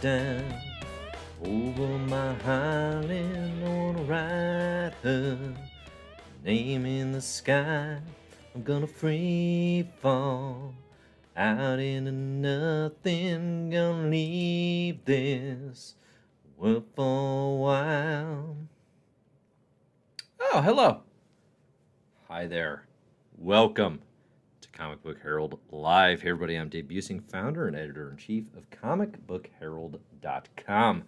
Down over my Highland, wanna ride her name in the sky. I'm gonna free fall out into nothing, gonna leave this world for a while. Oh, hello. Hi there. Welcome Comic Book Herald Live. Hey, everybody, I'm Dave Buesing, founder and editor in chief of comicbookherald.com.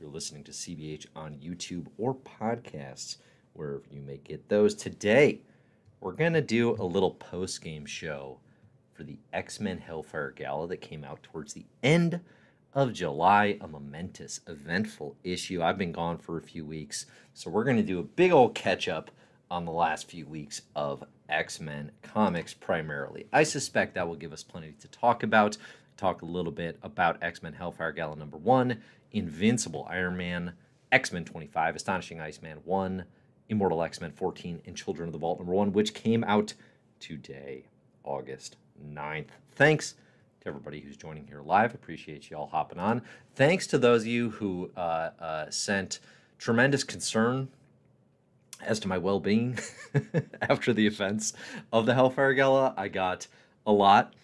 You're listening to CBH on YouTube or podcasts, wherever you may get those. Today, we're going to do a little post game show for the X Men Hellfire Gala that came out towards the end of July, a momentous, eventful issue. I've been gone for a few weeks, so we're going to do a big old catch up on the last few weeks of X Men comics primarily. I suspect that will give us plenty to talk about. Talk a little bit about X Men Hellfire Gala number one, Invincible Iron Man, X Men 25, Astonishing Iceman 1, Immortal X Men 14, and Children of the Vault number one, which came out today, August 9th. Thanks to everybody who's joining here live. Appreciate you all hopping on. Thanks to those of you who uh, uh, sent tremendous concern as to my well being after the events of the Hellfire Gala. I got a lot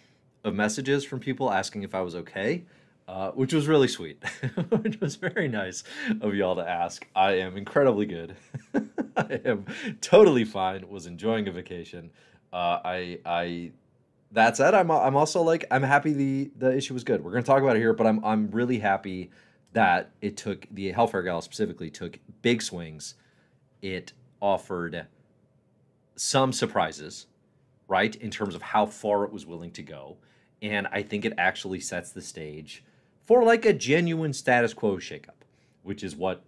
of messages from people asking if I was okay. Uh, which was really sweet, which was very nice of y'all to ask. I am incredibly good. I am totally fine. Was enjoying a vacation. Uh, I I that said, I'm I'm also like I'm happy the the issue was good. We're gonna talk about it here, but I'm I'm really happy that it took the Hellfire Gala specifically took big swings. It offered some surprises, right, in terms of how far it was willing to go, and I think it actually sets the stage for like a genuine status quo shakeup, which is what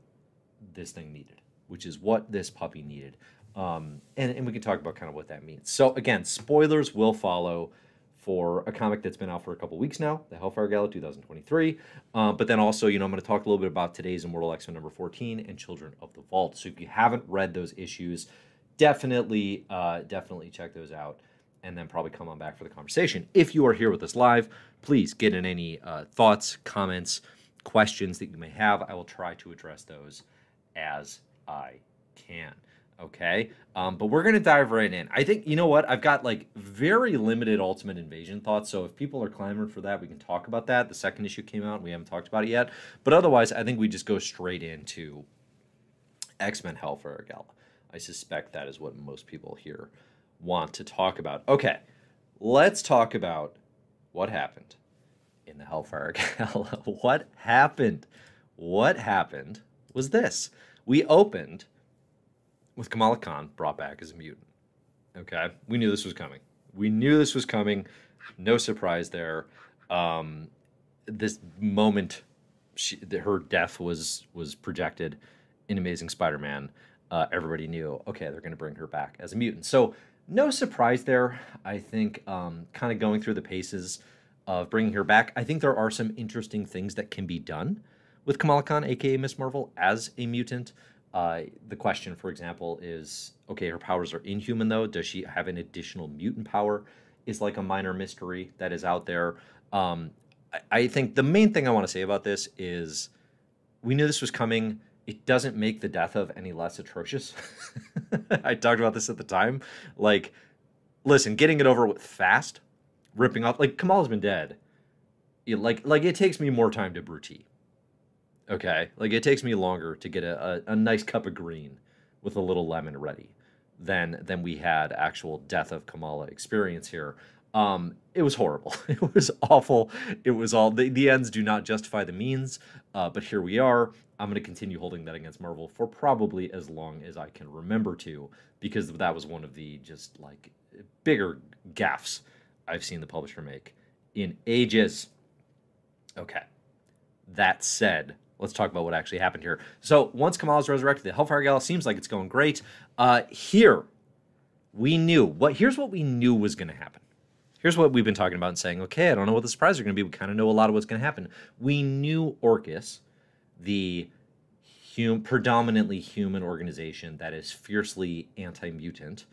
this thing needed, which is what this puppy needed. Um, and, and we can talk about kind of what that means. So again, spoilers will follow for a comic that's been out for a couple weeks now, the Hellfire Gala 2023. Um, but then also, you know, I'm going to talk a little bit about today's Immortal X-Men number 14 and Children of the Vault. So if you haven't read those issues, definitely, uh, definitely check those out and then probably come on back for the conversation. If you are here with us live, please get in any uh, thoughts, comments, questions that you may have. I will try to address those as I can. Okay. Um, but we're going to dive right in. I think, you know what? I've got like very limited Ultimate Invasion thoughts. So if people are clamoring for that, we can talk about that. The second issue came out. We haven't talked about it yet. But otherwise, I think we just go straight into X Men Hellfire Gala. I suspect that is what most people here want to talk about. Okay. Let's talk about what happened in the Hellfire Gala. what happened? What happened was this. We opened with Kamala Khan brought back as a mutant. Okay, we knew this was coming. We knew this was coming. No surprise there. Um, this moment, she, her death was was projected in Amazing Spider-Man. Uh, everybody knew. Okay, they're going to bring her back as a mutant. So no surprise there. I think um, kind of going through the paces of bringing her back. I think there are some interesting things that can be done with Kamala Khan, aka Ms. Marvel, as a mutant. Uh, the question, for example, is okay, her powers are inhuman though. Does she have an additional mutant power? Is like a minor mystery that is out there. Um, I, I think the main thing I want to say about this is we knew this was coming. It doesn't make the death of any less atrocious. I talked about this at the time. Like, listen, getting it over with fast, ripping off like Kamal's been dead. It, like, like it takes me more time to brutee Okay, like it takes me longer to get a, a, a, nice cup of green with a little lemon ready than than we had actual death of Kamala experience here. Um, it was horrible. It was awful. It was all the, the ends do not justify the means. Uh, but here we are. I'm going to continue holding that against Marvel for probably as long as I can remember to, because that was one of the just like bigger gaffes I've seen the publisher make in ages. Okay. That said, let's talk about what actually happened here. So once Kamala's resurrected, the Hellfire Gala seems like it's going great. Uh, here, we knew what. Here's what we knew was going to happen. Here's what we've been talking about and saying. Okay, I don't know what the surprises are going to be. We kind of know a lot of what's going to happen. We knew Orchis, the hum, predominantly human organization that is fiercely anti-mutant,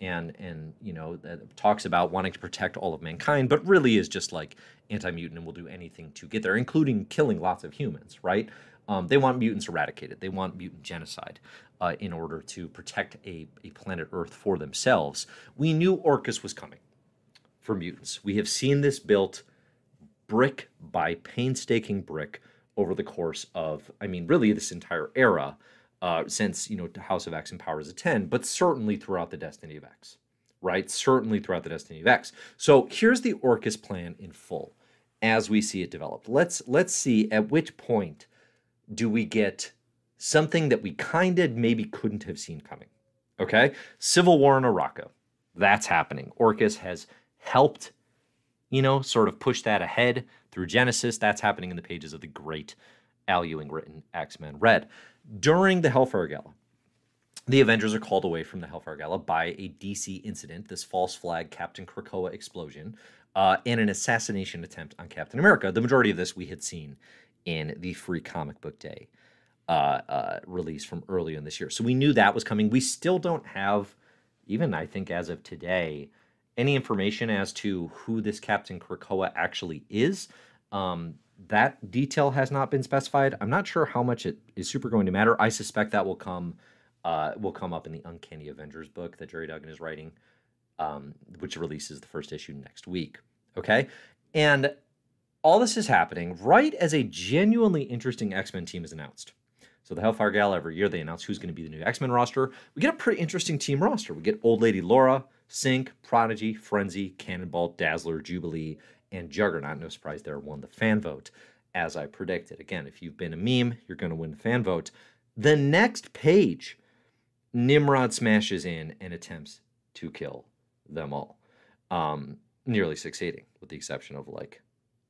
and and you know talks about wanting to protect all of mankind, but really is just like anti-mutant and will do anything to get there, including killing lots of humans. Right? Um, they want mutants eradicated. They want mutant genocide uh, in order to protect a, a planet Earth for themselves. We knew Orchis was coming for mutants. We have seen this built brick by painstaking brick over the course of, I mean, really this entire era uh, since, you know, House of X and Powers of 10, but certainly throughout the Destiny of X, right? Certainly throughout the Destiny of X. So here's the Orchis plan in full as we see it developed. Let's let's see at which point do we get something that we kind of maybe couldn't have seen coming. Okay? Civil War in Arakko. That's happening. Orchis has helped, you know, sort of push that ahead through Genesis. That's happening in the pages of the great Al Ewing written X Men Red. During the Hellfire Gala, the Avengers are called away from the Hellfire Gala by a DC incident, this false flag Captain Krakoa explosion, uh, and an assassination attempt on Captain America. The majority of this we had seen in the free comic book day uh, uh, release from earlier in this year. So we knew that was coming. We still don't have, even I think as of today, any information as to who this Captain Krakoa actually is. Um, that detail has not been specified. I'm not sure how much it is super going to matter. I suspect that will come uh, will come up in the Uncanny Avengers book that Gerry Duggan is writing, um, which releases the first issue next week. Okay, and all this is happening right as a genuinely interesting X Men team is announced. So the Hellfire Gala every year they announce who's going to be the new X Men roster. We get a pretty interesting team roster. We get Old Lady Laura, Synch, Prodigy, Frenzy, Cannonball, Dazzler, Jubilee, and Juggernaut. No surprise there won the fan vote, as I predicted. Again, if you've been a meme, you're going to win the fan vote. The next page, Nimrod smashes in and attempts to kill them all, um, nearly succeeding, with the exception of like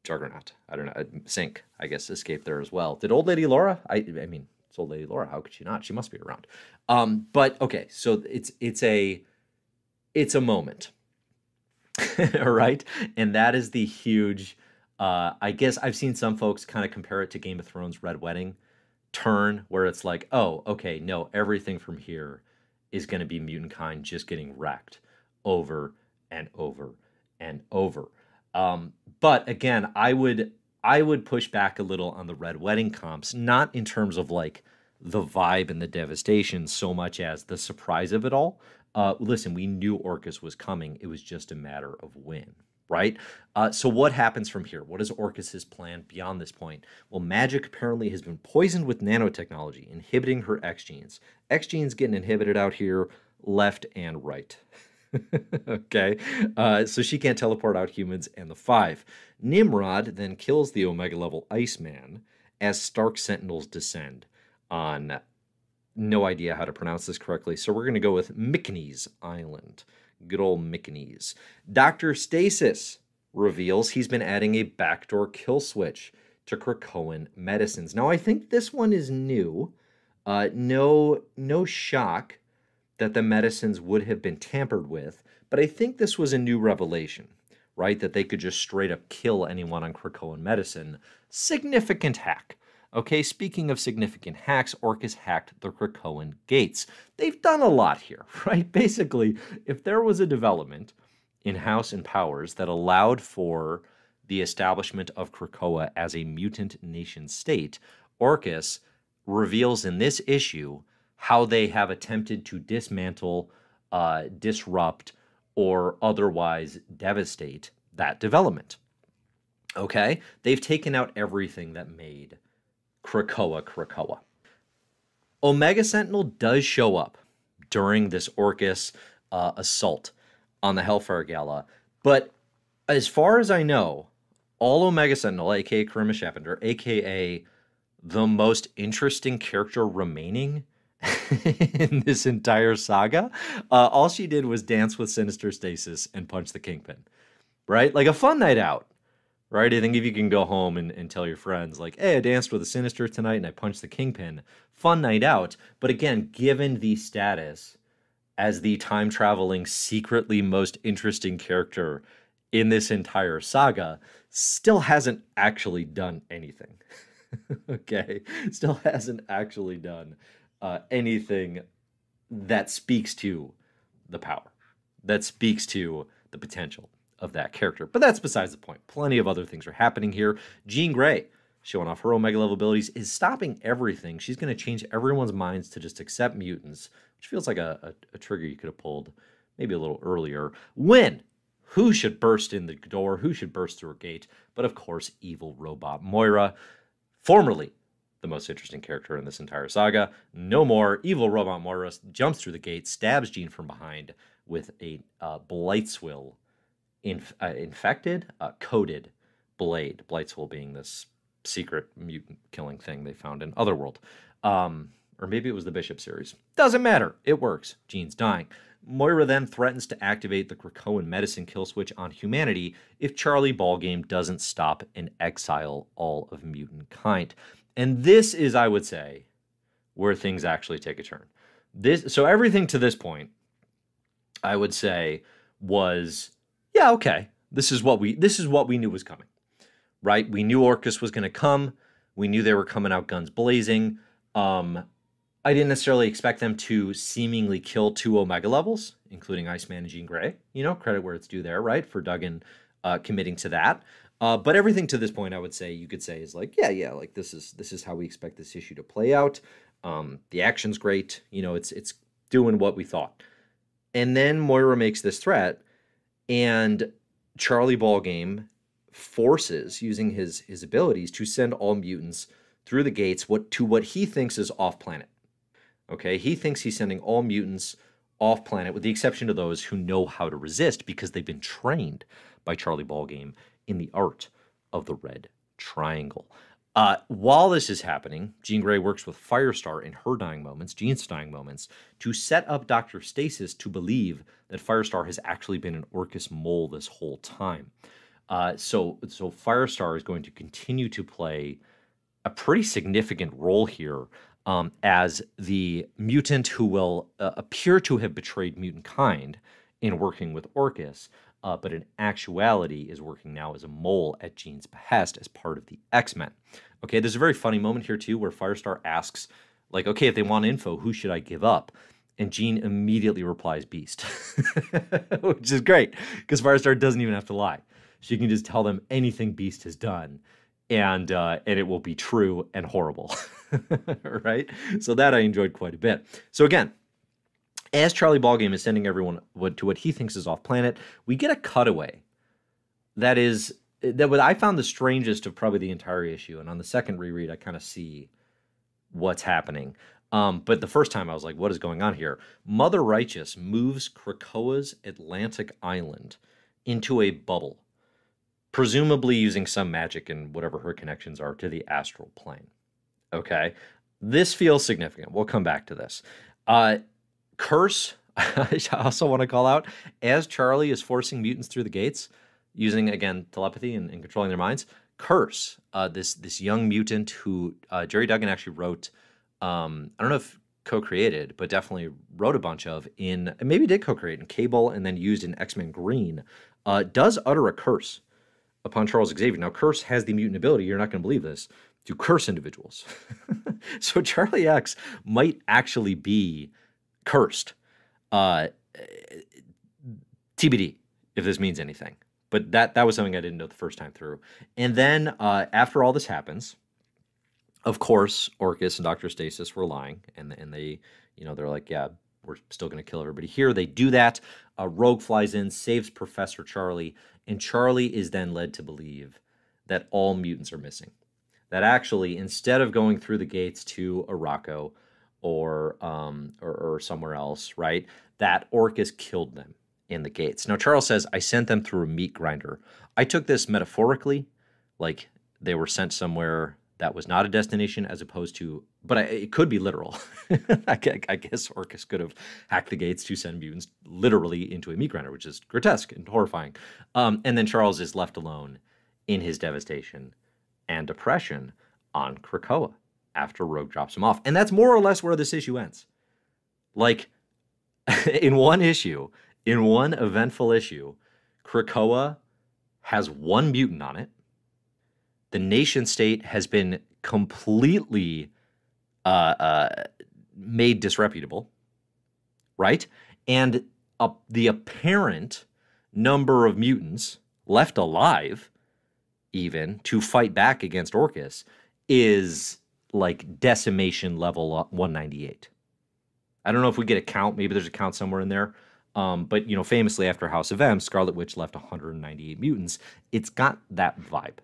Juggernaut. I don't know, uh, Synch, I guess, escaped there as well. Did Old Lady Laura? I, I mean, it's Old Lady Laura. How could she not? She must be around. Um, but okay, so it's it's a it's a moment right? And that is the huge. Uh, I guess I've seen some folks kind of compare it to Game of Thrones Red Wedding turn, where it's like, oh, okay, no, everything from here is going to be mutant kind just getting wrecked over and over and over. Um, but again, I would I would push back a little on the Red Wedding comps, not in terms of like the vibe and the devastation so much as the surprise of it all, uh, listen, we knew Orchis was coming. It was just a matter of when, right? Uh, so what happens from here? What is Orchis's plan beyond this point? Well, Magik apparently has been poisoned with nanotechnology, inhibiting her X genes. X genes getting inhibited out here, left and right. okay, uh, so she can't teleport out humans and the Five. Nimrod then kills the Omega level Iceman as Stark Sentinels descend on no idea how to pronounce this correctly, so we're going to go with Mykonys Island. Good old Mykonys. Dr. Stasis reveals he's been adding a backdoor kill switch to Krakoan medicines. Now, I think this one is new. Uh, no, no shock that the medicines would have been tampered with, but I think this was a new revelation, right? That they could just straight up kill anyone on Krakoan medicine. Significant hack. Okay, speaking of significant hacks, Orchis hacked the Krakoan gates. They've done a lot here, right? Basically, if there was a development in House and Powers that allowed for the establishment of Krakoa as a mutant nation state, Orchis reveals in this issue how they have attempted to dismantle, uh, disrupt, or otherwise devastate that development. Okay? They've taken out everything that made Krakoa Krakoa. Omega Sentinel does show up during this Orchis uh, assault on the Hellfire Gala, but as far as I know, all Omega Sentinel, aka Karima Shapandar, aka the most interesting character remaining in this entire saga, uh, all she did was dance with Sinister Stasis and punch the Kingpin, right? Like a fun night out right? I think if you can go home and, and tell your friends, like, hey, I danced with a sinister tonight and I punched the kingpin, fun night out. But again, given the status as the time traveling, secretly most interesting character in this entire saga, still hasn't actually done anything. okay? Still hasn't actually done uh, anything that speaks to the power. that speaks to the potential of that character. But that's besides the point. Plenty of other things are happening here. Jean Grey, showing off her Omega level abilities, is stopping everything. She's going to change everyone's minds to just accept mutants, which feels like a, a, a trigger you could have pulled maybe a little earlier. When? Who should burst in the door? Who should burst through a gate? But of course, evil robot Moira, formerly the most interesting character in this entire saga. No more. Evil robot Moira jumps through the gate, stabs Jean from behind with a uh, Blightswill inf- uh, infected, uh, coated blade. Blightswill being this secret mutant killing thing they found in Otherworld. Um, or maybe it was the Bishop series. Doesn't matter. It works. Jean's dying. Moira then threatens to activate the Krakoan medicine kill switch on humanity if Charlie Ballgame doesn't stop and exile all of mutant kind. And this is, I would say, where things actually take a turn. This so everything to this point, I would say, was yeah, okay. This is what we this is what we knew was coming. Right? We knew Orchis was gonna come. We knew they were coming out guns blazing. Um, I didn't necessarily expect them to seemingly kill two Omega levels, including Iceman and Jean Grey. You know, credit where it's due there, right? For Duggan uh, committing to that. Uh, but everything to this point, I would say, you could say is like, yeah, yeah, like this is this is how we expect this issue to play out. Um, the action's great, you know, it's it's doing what we thought. And then Moira makes this threat, and Charlie Ballgame forces using his his abilities to send all mutants through the gates what to what he thinks is off planet. Okay, he thinks he's sending all mutants off planet, with the exception of those who know how to resist because they've been trained by Charlie Ballgame in the art of the red triangle. Uh, while this is happening, Jean Grey works with Firestar in her dying moments, Jean's dying moments, to set up Dr. Stasis to believe that Firestar has actually been an Orchis mole this whole time. Uh, so, so Firestar is going to continue to play a pretty significant role here um, as the mutant who will uh, appear to have betrayed mutant kind in working with Orchis, uh, but in actuality is working now as a mole at Jean's behest as part of the X Men. Okay, there's a very funny moment here too where Firestar asks, like, okay, if they want info, who should I give up? And Jean immediately replies, Beast, which is great because Firestar doesn't even have to lie. She can just tell them anything Beast has done, and uh, and it will be true and horrible, right? So that I enjoyed quite a bit. So again, as Charlie Ballgame is sending everyone to what he thinks is off planet, we get a cutaway that is that what I found the strangest of probably the entire issue. And on the second reread, I kind of see what's happening. Um, but the first time I was like, what is going on here? Mother Righteous moves Krakoa's Atlantic island into a bubble, presumably using some magic and whatever her connections are to the astral plane. Okay. This feels significant. We'll come back to this. Uh, Curse, I also want to call out, as Charlie is forcing mutants through the gates, using again telepathy and, and controlling their minds. Curse, uh, this this young mutant who uh, Gerry Duggan actually wrote. Um, I don't know if co-created, but definitely wrote a bunch of in maybe did co-create in Cable and then used in X Men Green. Uh, does utter a curse upon Charles Xavier. Now, Curse has the mutant ability. You're not going to believe this to curse individuals. so Charlie X might actually be cursed. Uh, TBD, if this means anything. But that that was something I didn't know the first time through. And then uh, after all this happens, of course, Orchis and Doctor Stasis were lying, and and they, you know, they're like, yeah, we're still going to kill everybody here. They do that. Uh, Rogue flies in, saves Professor Charlie, and Charlie is then led to believe that all mutants are missing. That actually, instead of going through the gates to Arakko, or um, or, or somewhere else, right? That Orchis killed them in the gates. Now Charles says, I sent them through a meat grinder. I took this metaphorically, like they were sent somewhere that was not a destination, as opposed to, but I, it could be literal. I, I, guess orchis could have hacked the gates to send mutants literally into a meat grinder, which is grotesque and horrifying. Um, and then Charles is left alone in his devastation and depression on Krakoa after Rogue drops him off. And that's more or less where this issue ends. Like, in one issue, in one eventful issue, Krakoa has one mutant on it. The nation state has been completely uh, uh, made disreputable, right? And uh, the apparent number of mutants left alive, even to fight back against Orchis, is like decimation level 198. I don't know if we get a count. Maybe there's a count somewhere in there. Um, but you know, famously after House of M, Scarlet Witch left 198 mutants. It's got that vibe.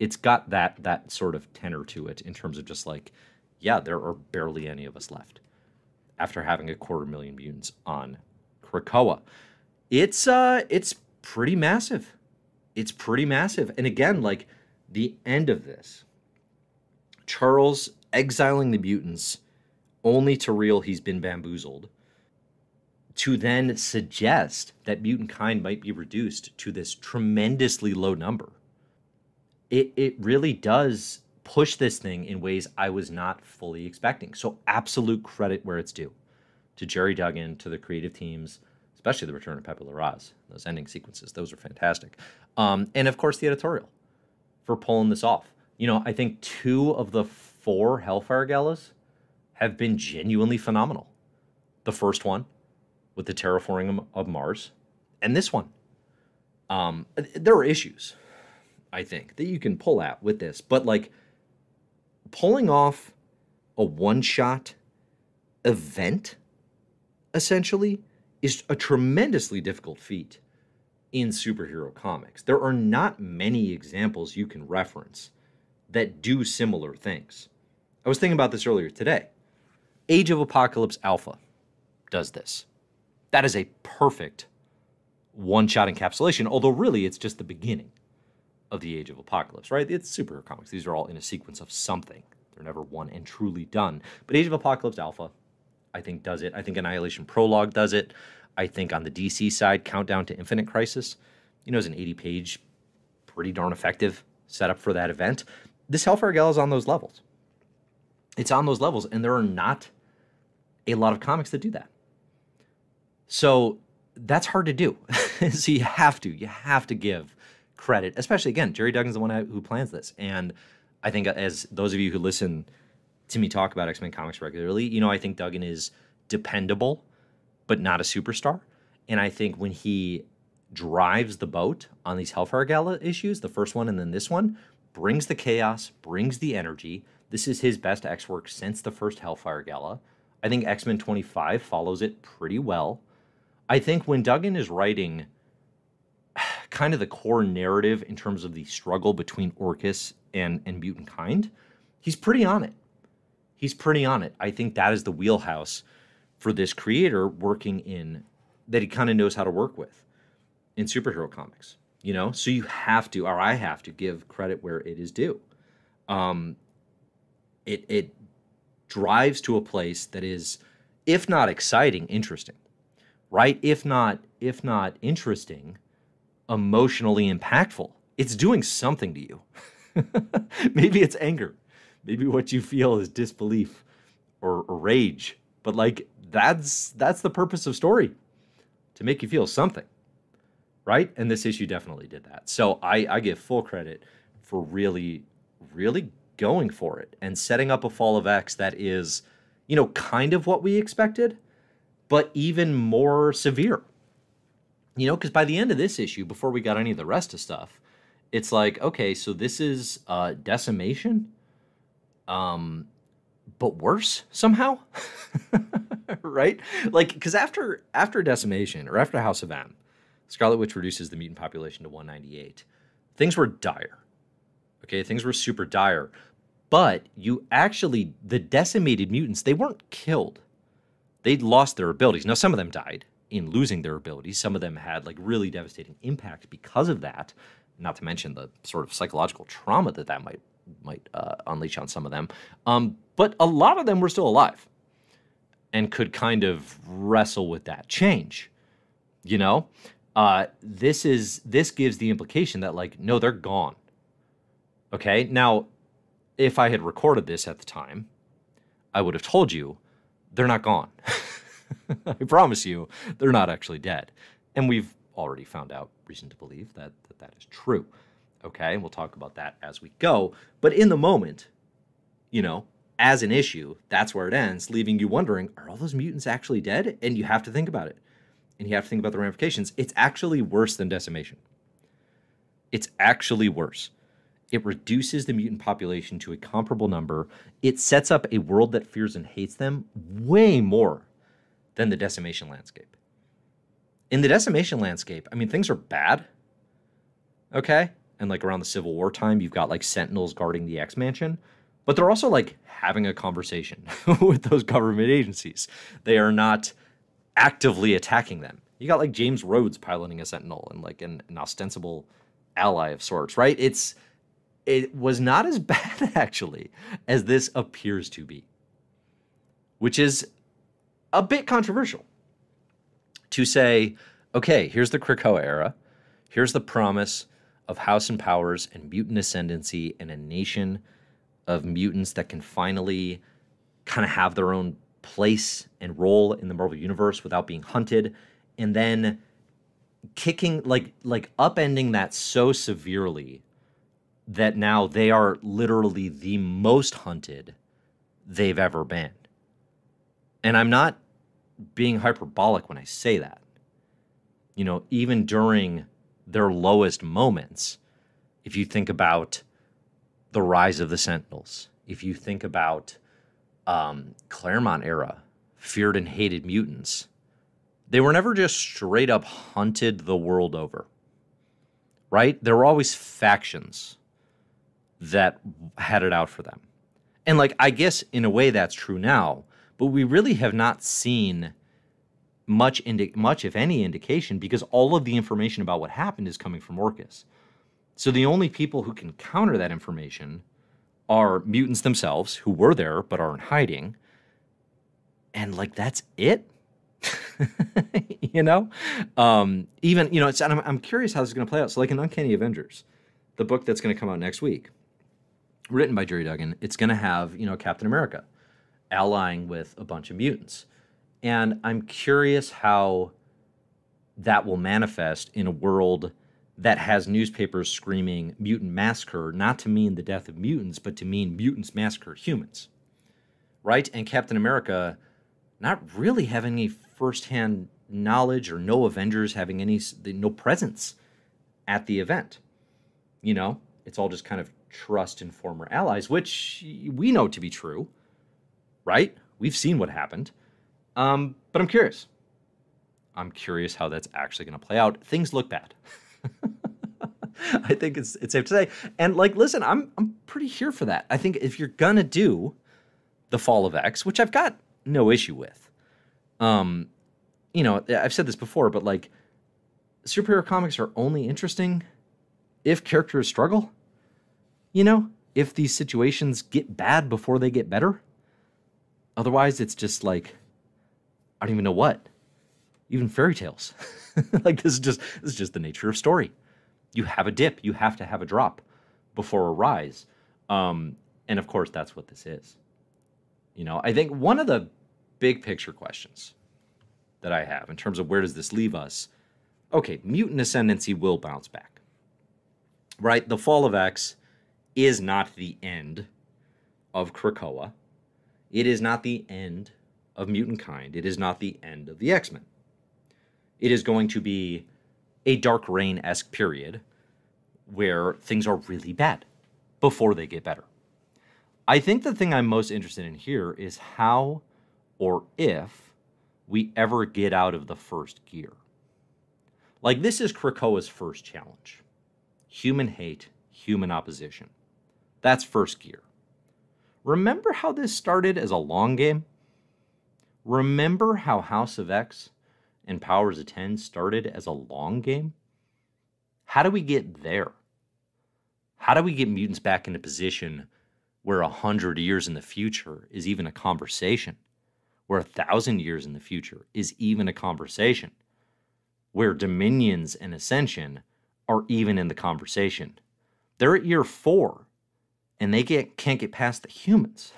It's got that that sort of tenor to it in terms of just like, yeah, there are barely any of us left after having a quarter million mutants on Krakoa. It's uh it's pretty massive. It's pretty massive. And again, like the end of this, Charles exiling the mutants only to reel he's been bamboozled to then suggest that mutant kind might be reduced to this tremendously low number. It, it really does push this thing in ways I was not fully expecting. So, absolute credit where it's due to Gerry Duggan, to the creative teams, especially the return of Pepe Larraz. Those ending sequences, those are fantastic. Um, and of course, the editorial for pulling this off. You know, I think two of the four Hellfire Galas have been genuinely phenomenal. The first one with the terraforming of Mars, and this one. Um, there are issues, I think, that you can pull at with this, but like pulling off a one shot event essentially is a tremendously difficult feat in superhero comics. There are not many examples you can reference that do similar things. I was thinking about this earlier today. Age of Apocalypse Alpha does this. That is a perfect one shot encapsulation, although really it's just the beginning of the Age of Apocalypse, right? It's superhero comics. These are all in a sequence of something. They're never one and truly done. But Age of Apocalypse Alpha, I think, does it. I think Annihilation Prologue does it. I think on the DC side, Countdown to Infinite Crisis, you know, is an 80 page, pretty darn effective setup for that event. This Hellfire Gala is on those levels. It's on those levels, and there are not a lot of comics that do that. So that's hard to do. so you have to, you have to give credit, especially again, Gerry Duggan's the one who plans this. And I think as those of you who listen to me talk about X Men comics regularly, you know, I think Duggan is dependable, but not a superstar. And I think when he drives the boat on these Hellfire Gala issues, the first one and then this one, brings the chaos, brings the energy. This is his best X work since the first Hellfire Gala. I think X Men 25 follows it pretty well. I think when Duggan is writing kind of the core narrative in terms of the struggle between Orchis and, and mutant kind, he's pretty on it. He's pretty on it. I think that is the wheelhouse for this creator working in that he kind of knows how to work with in superhero comics. You know, so you have to, or I have to, give credit where it is due. Um, it it drives to a place that is, if not exciting, interesting, right? If not, if not interesting, emotionally impactful. It's doing something to you. Maybe it's anger. Maybe what you feel is disbelief or, or rage. But like that's that's the purpose of story, to make you feel something, right? And this issue definitely did that. So I, I give full credit for really, really going for it and setting up a fall of X that is, you know, kind of what we expected, but even more severe. You know, because by the end of this issue, before we got any of the rest of stuff, it's like, okay, so this is uh, decimation, um, but worse somehow, right? Like, because after after decimation or after House of M, Scarlet Witch reduces the mutant population to 198. Things were dire. Okay, things were super dire. But you actually, the decimated mutants, they weren't killed. They'd lost their abilities. Now, some of them died in losing their abilities. Some of them had like really devastating impact because of that. Not to mention the sort of psychological trauma that that might might uh, unleash on some of them. Um, but a lot of them were still alive and could kind of wrestle with that change. You know, uh, this is this gives the implication that like no, they're gone. Okay. Now, if I had recorded this at the time, I would have told you they're not gone. I promise you, they're not actually dead. And we've already found out reason to believe that that, that is true. Okay. And we'll talk about that as we go. But in the moment, you know, as an issue, that's where it ends, leaving you wondering are all those mutants actually dead? And you have to think about it. And you have to think about the ramifications, it's actually worse than decimation. It's actually worse. It reduces the mutant population to a comparable number. It sets up a world that fears and hates them way more than the decimation landscape. In the decimation landscape, I mean, things are bad. Okay? And like around the Civil War time, you've got like sentinels guarding the X Mansion, but they're also like having a conversation with those government agencies. They are not actively attacking them. You got like James Rhodes piloting a sentinel and like an, an ostensible ally of sorts, right? It's it was not as bad actually as this appears to be, which is a bit controversial to say, okay, here's the Krakoa era, here's the promise of House and Powers and mutant ascendancy and a nation of mutants that can finally kind of have their own place and role in the Marvel universe without being hunted, and then kicking like like upending that so severely that now they are literally the most hunted they've ever been. And I'm not being hyperbolic when I say that. You know, even during their lowest moments, if you think about the rise of the Sentinels, if you think about um, Claremont era, feared and hated mutants, they were never just straight up hunted the world over, right? There were always factions that had it out for them. And like I guess in a way that's true now, but we really have not seen much indi- much if any indication because all of the information about what happened is coming from Orchis. So the only people who can counter that information are mutants themselves who were there but are in hiding. And like that's it. you know, um, even you know, it's. I'm, I'm curious how this is going to play out. So, like in Uncanny Avengers, the book that's going to come out next week, written by Gerry Duggan, it's going to have, you know, Captain America allying with a bunch of mutants. And I'm curious how that will manifest in a world that has newspapers screaming mutant massacre, not to mean the death of mutants, but to mean mutants massacre humans. Right? And Captain America not really having any firsthand knowledge or no Avengers having any no presence at the event. You know, it's all just kind of trust in former allies, which we know to be true, right? We've seen what happened. Um, but I'm curious. I'm curious how that's actually going to play out. Things look bad. I think it's it's safe to say. And like, listen, I'm I'm pretty here for that. I think if you're gonna do the Fall of X, which I've got no issue with, um, you know, I've said this before, but like, superhero comics are only interesting if characters struggle. You know, if these situations get bad before they get better. Otherwise, it's just like, I don't even know what. Even fairy tales. like this is just this is just the nature of story. You have a dip, you have to have a drop before a rise. Um, and of course, that's what this is. You know, I think one of the big picture questions that I have in terms of where does this leave us? Okay, mutant ascendancy will bounce back. Right? The fall of X is not the end of Krakoa. It is not the end of mutant kind. It is not the end of the X Men. It is going to be a Dark Reign esque period where things are really bad before they get better. I think the thing I'm most interested in here is how or if we ever get out of the first gear. Like, this is Krakoa's first challenge human hate, human opposition. That's first gear. Remember how this started as a long game? Remember how House of X and Powers of 10 started as a long game? How do we get there? How do we get mutants back in a position where a hundred years in the future is even a conversation? Where a thousand years in the future is even a conversation? Where dominions and ascension are even in the conversation? They're at year four and they get, can't get past the humans.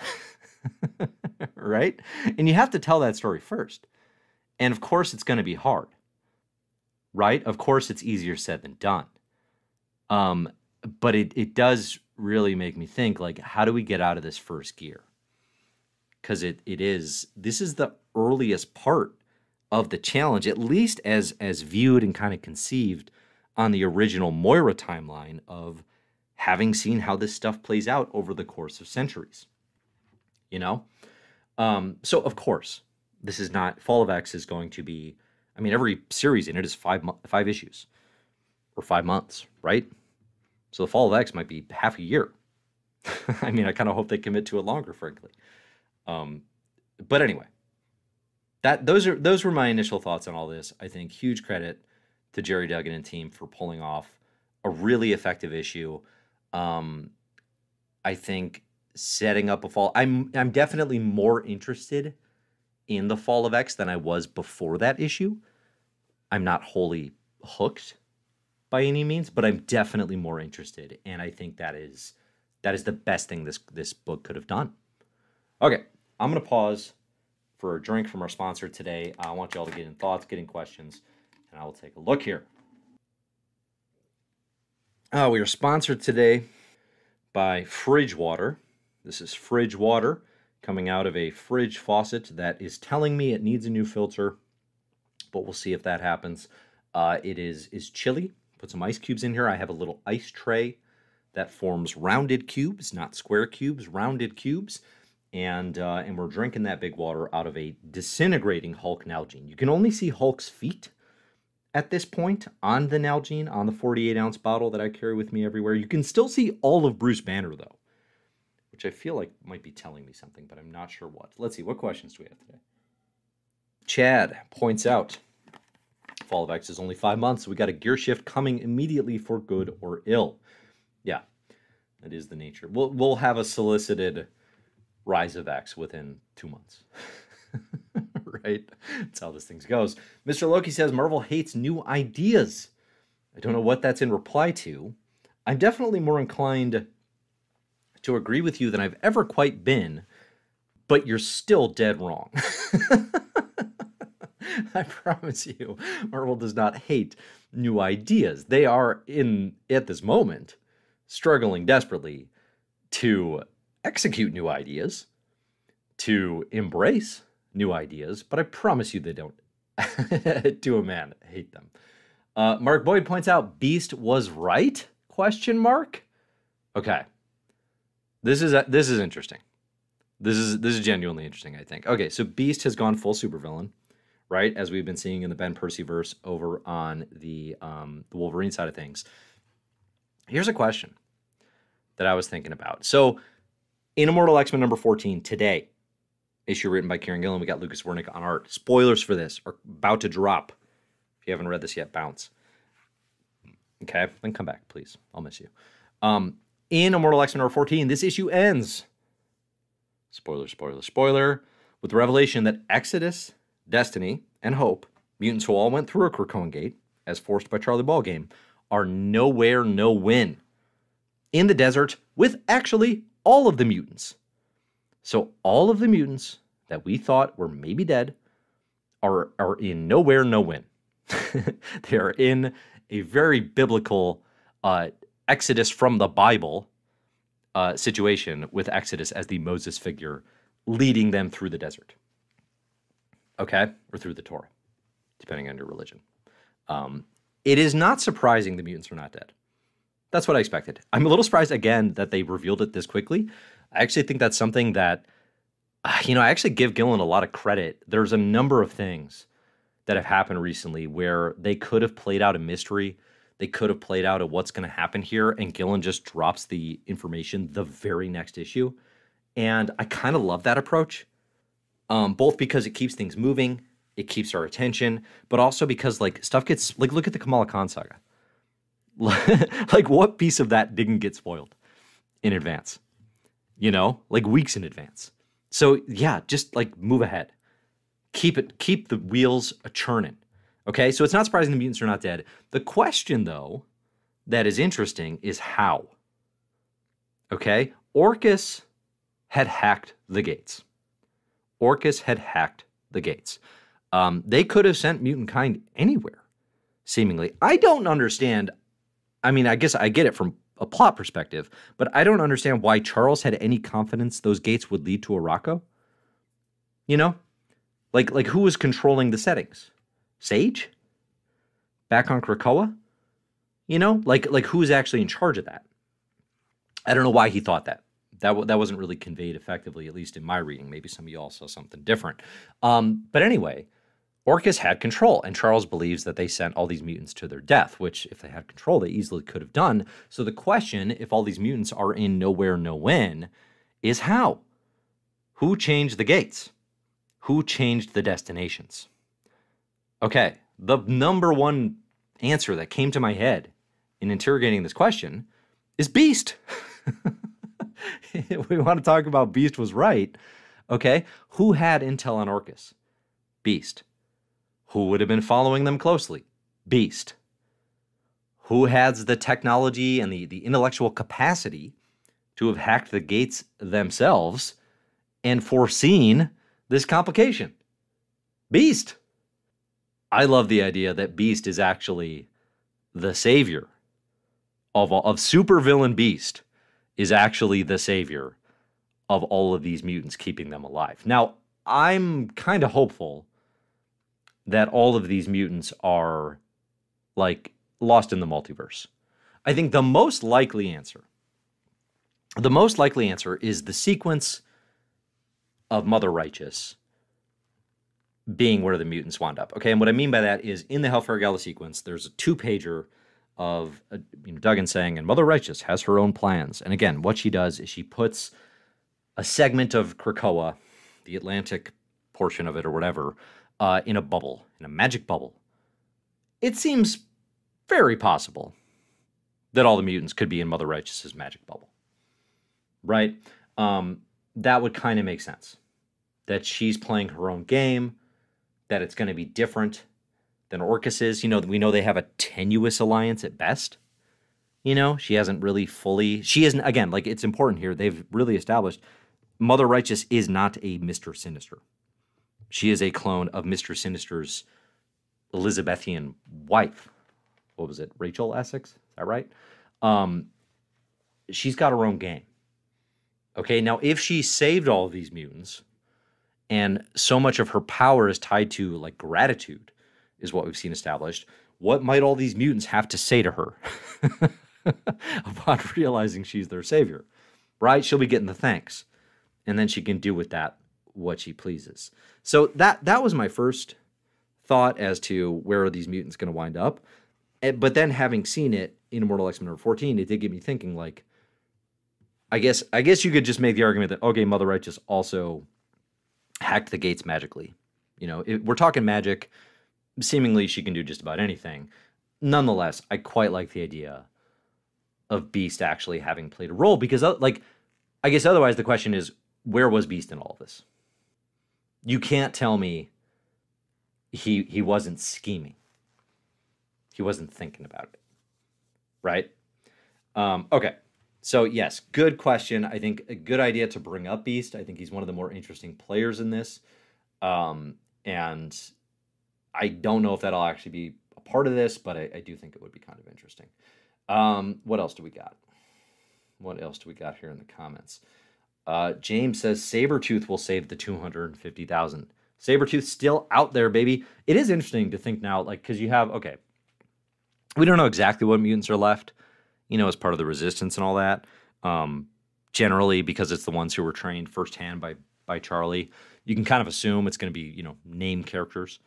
right? And you have to tell that story first. And of course, it's going to be hard, right? Of course, it's easier said than done. Um, but it, it does really make me think like, how do we get out of this first gear? Because it, it is, this is the earliest part of the challenge, at least as as viewed and kind of conceived on the original Moira timeline of having seen how this stuff plays out over the course of centuries. You know? Um, so of course, this is not Fall of X is going to be I mean every series in it is 5 5 issues or 5 months, right? So the Fall of X might be half a year. I mean, I kind of hope they commit to it longer, frankly. Um, but anyway, that those are those were my initial thoughts on all this. I think huge credit to Gerry Duggan and team for pulling off a really effective issue. Um, I think setting up a fall. I'm I'm definitely more interested in the fall of X than I was before that issue. I'm not wholly hooked by any means, but I'm definitely more interested, and I think that is that is the best thing this this book could have done. Okay, I'm gonna pause for a drink from our sponsor today. I want you all to get in thoughts, get in questions, and I will take a look here. Uh, we are sponsored today by Fridge Water. This is Fridge Water coming out of a fridge faucet that is telling me it needs a new filter, but we'll see if that happens. Uh, it is is chilly. Put some ice cubes in here. I have a little ice tray that forms rounded cubes, not square cubes, rounded cubes and uh, and we're drinking that big water out of a disintegrating Hulk Nalgene. You can only see Hulk's feet at this point on the Nalgene, on the 48 ounce bottle that I carry with me everywhere. You can still see all of Bruce Banner though, which I feel like might be telling me something, but I'm not sure what. Let's see, what questions do we have today? Chad points out Fall of X is only five months, so we got a gear shift coming immediately for good or ill. Yeah, that is the nature. We'll, we'll have a solicited Rise of X within two months. right? That's how this thing goes. Mr. Loki says Marvel hates new ideas. I don't know what that's in reply to. I'm definitely more inclined to agree with you than I've ever quite been, but you're still dead wrong. I promise you, Marvel does not hate new ideas. They are in at this moment struggling desperately to execute new ideas, to embrace new ideas, but I promise you they don't. to a man, hate them. Uh, Mark Boyd points out Beast was right? Question mark. Okay, this is this is interesting. This is this is genuinely interesting. I think. Okay, so Beast has gone full supervillain, right? As we've been seeing in the Ben Percy verse over on the um, the Wolverine side of things. Here's a question that I was thinking about. So in Immortal X Men number 14 today, issue written by Kieron Gillen. We got Lucas Werneck on art. Spoilers for this are about to drop. If you haven't read this yet, bounce. Okay, then come back, please. I'll miss you. Um, in Immortal X Men number 14, this issue ends. Spoiler, spoiler, spoiler. With the revelation that Exodus, Destiny, and Hope, mutants who all went through a Krakoan gate, as forced by Charlie Ballgame, are nowhere, no win. In the desert, with actually all of the mutants. So all of the mutants that we thought were maybe dead are are in nowhere, no win. they are in a very biblical uh, Exodus from the Bible uh, situation with Exodus as the Moses figure leading them through the desert. Okay, or through the Torah, depending on your religion. Um, it is not surprising the mutants are not dead. That's what I expected. I'm a little surprised again that they revealed it this quickly. I actually think that's something that, uh, you know, I actually give Gillen a lot of credit. There's a number of things that have happened recently where they could have played out a mystery. They could have played out a what's going to happen here, and Gillen just drops the information the very next issue. And I kind of love that approach, um, both because it keeps things moving, it keeps our attention, but also because like stuff gets like look at the Kamala Khan saga. like what piece of that didn't get spoiled in advance? You know, like weeks in advance. So yeah, just like move ahead. Keep it keep the wheels a churning. Okay? So it's not surprising the mutants are not dead. The question though that is interesting is how. Okay? Orchis had hacked the gates. Orchis had hacked the gates. Um, they could have sent mutant kind anywhere, seemingly. I don't understand. I mean, I guess I get it from a plot perspective, but I don't understand why Charles had any confidence those gates would lead to Arakko. You know? Like like who was controlling the settings? Sage? Back on Krakoa? You know, like like who's actually in charge of that? I don't know why he thought that. That w- that wasn't really conveyed effectively, at least in my reading. Maybe some of y'all saw something different. Um, but anyway, Orchis had control, and Charles believes that they sent all these mutants to their death, which, if they had control, they easily could have done. So the question, if all these mutants are in nowhere, no when, is how? Who changed the gates? Who changed the destinations? Okay, the number one answer that came to my head in interrogating this question is Beast. we want to talk about Beast was right. Okay, who had intel on Orchis? Beast. Who would have been following them closely? Beast. Who has the technology and the, the intellectual capacity to have hacked the gates themselves and foreseen this complication? Beast. I love the idea that Beast is actually the savior of of supervillain Beast is actually the savior of all of these mutants, keeping them alive. Now, I'm kind of hopeful that all of these mutants are like lost in the multiverse. I think the most likely answer, the most likely answer is the sequence of Mother Righteous being where the mutants wound up. Okay, and what I mean by that is in the Hellfire Gala sequence, there's a two pager of uh, you know, Duggan saying, and Mother Righteous has her own plans. And again, what she does is she puts a segment of Krakoa, the Atlantic portion of it or whatever, uh, in a bubble, in a magic bubble. It seems very possible that all the mutants could be in Mother Righteous's magic bubble, right? Um, that would kind of make sense. That she's playing her own game, that it's going to be different than Orchis is. You know, we know they have a tenuous alliance at best. You know, she hasn't really fully. She isn't again. Like it's important here. They've really established Mother Righteous is not a Mister Sinister. She is a clone of Mister Sinister's Elizabethan wife. What was it? Rachel Essex. Is that right? Um, she's got her own game. Okay, now if she saved all of these mutants, and so much of her power is tied to like gratitude, is what we've seen established. What might all these mutants have to say to her upon realizing she's their savior? Right? She'll be getting the thanks. And then she can do with that what she pleases. So that that was my first thought as to where are these mutants going to wind up. Eh, but then having seen it in Immortal X Men number 14, it did get me thinking like I guess I guess you could just make the argument that okay, Mother Righteous also hacked the gates magically. You know, it, we're talking magic seemingly she can do just about anything. Nonetheless, I quite like the idea of Beast actually having played a role because, uh, like, I guess otherwise the question is where was Beast in all of this? You can't tell me he he wasn't scheming. He wasn't thinking about it, right? Um, okay, so yes, good question. I think a good idea to bring up Beast. I think he's one of the more interesting players in this, um, and I don't know if that'll actually be a part of this, but I, I do think it would be kind of interesting. Um, what else do we got? What else do we got here in the comments? Uh, James says Sabretooth will save the 250,000. Sabretooth still out there, baby. It is interesting to think now, like, because you have, okay, we don't know exactly what mutants are left, you know, as part of the resistance and all that. Um, generally, because it's the ones who were trained firsthand by by Charlie, you can kind of assume it's going to be, you know, name characters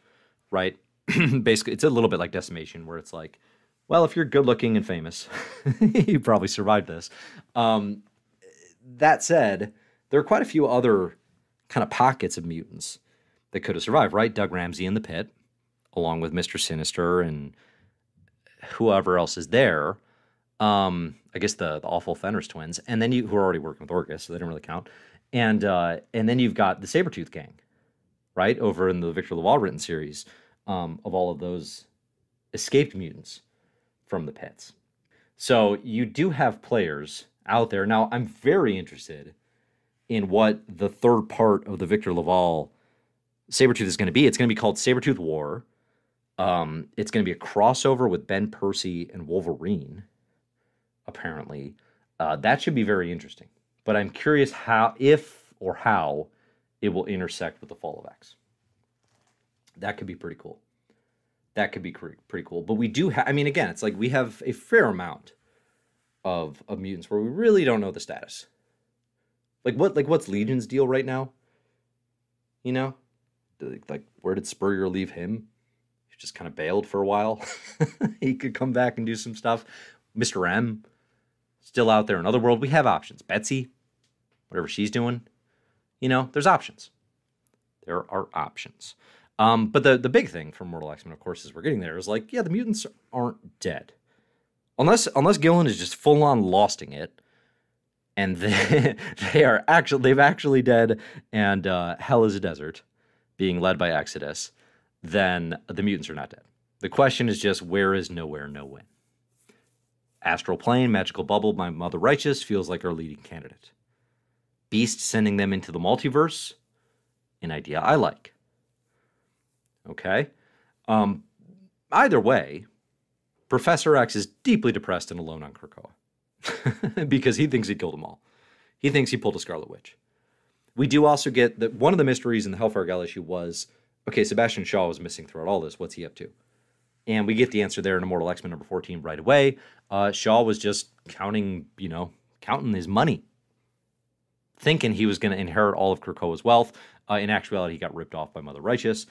right? Basically, it's a little bit like Decimation, where it's like, well, if you're good looking and famous, you probably survived this. Um, that said, there are quite a few other kind of pockets of mutants that could have survived, right? Doug Ramsey in the pit, along with Mr. Sinister and whoever else is there. Um, I guess the, the awful Fenris twins, and then you who are already working with Orchis, so they don't really count. And uh, and then you've got the Sabretooth gang, right? Over in the Victor LaValle written series um, of all of those escaped mutants from the pits. So you do have players out there. Now, I'm very interested in what the third part of the Victor LaValle Sabretooth is going to be. It's going to be called Sabretooth War. Um, it's going to be a crossover with Ben Percy and Wolverine, apparently. Uh, that should be very interesting. But I'm curious how, if or how, it will intersect with the Fall of X. That could be pretty cool. That could be pretty cool. But we do have, I mean, again, it's like we have a fair amount of, of mutants where we really don't know the status. Like what like what's Legion's deal right now? You know? Like where did Spurrier leave him? He just kind of bailed for a while. he could come back and do some stuff. Mr. M still out there in other world. We have options. Betsy, whatever she's doing, you know, there's options. There are options. Um, but the the big thing for Mortal X Men, of course, is we're getting there is like, yeah, the mutants aren't dead, unless unless Gillen is just full on losting it, and they, they are actually they've actually dead, and uh, hell is a desert, being led by Exodus. Then the mutants are not dead. The question is just where is nowhere, no when. Astral Plane, Magical Bubble, My Mother Righteous feels like our leading candidate. Beast sending them into the multiverse, an idea I like. Okay? Um, either way, Professor X is deeply depressed and alone on Krakoa because he thinks he killed them all. He thinks he pulled a Scarlet Witch. We do also get that one of the mysteries in the Hellfire Gala issue was okay, Sebastian Shaw was missing throughout all this. What's he up to? And we get the answer there in Immortal X Men number 14 right away. Uh, Shaw was just counting, you know, counting his money, thinking he was going to inherit all of Krakoa's wealth. Uh, in actuality, he got ripped off by Mother Righteous,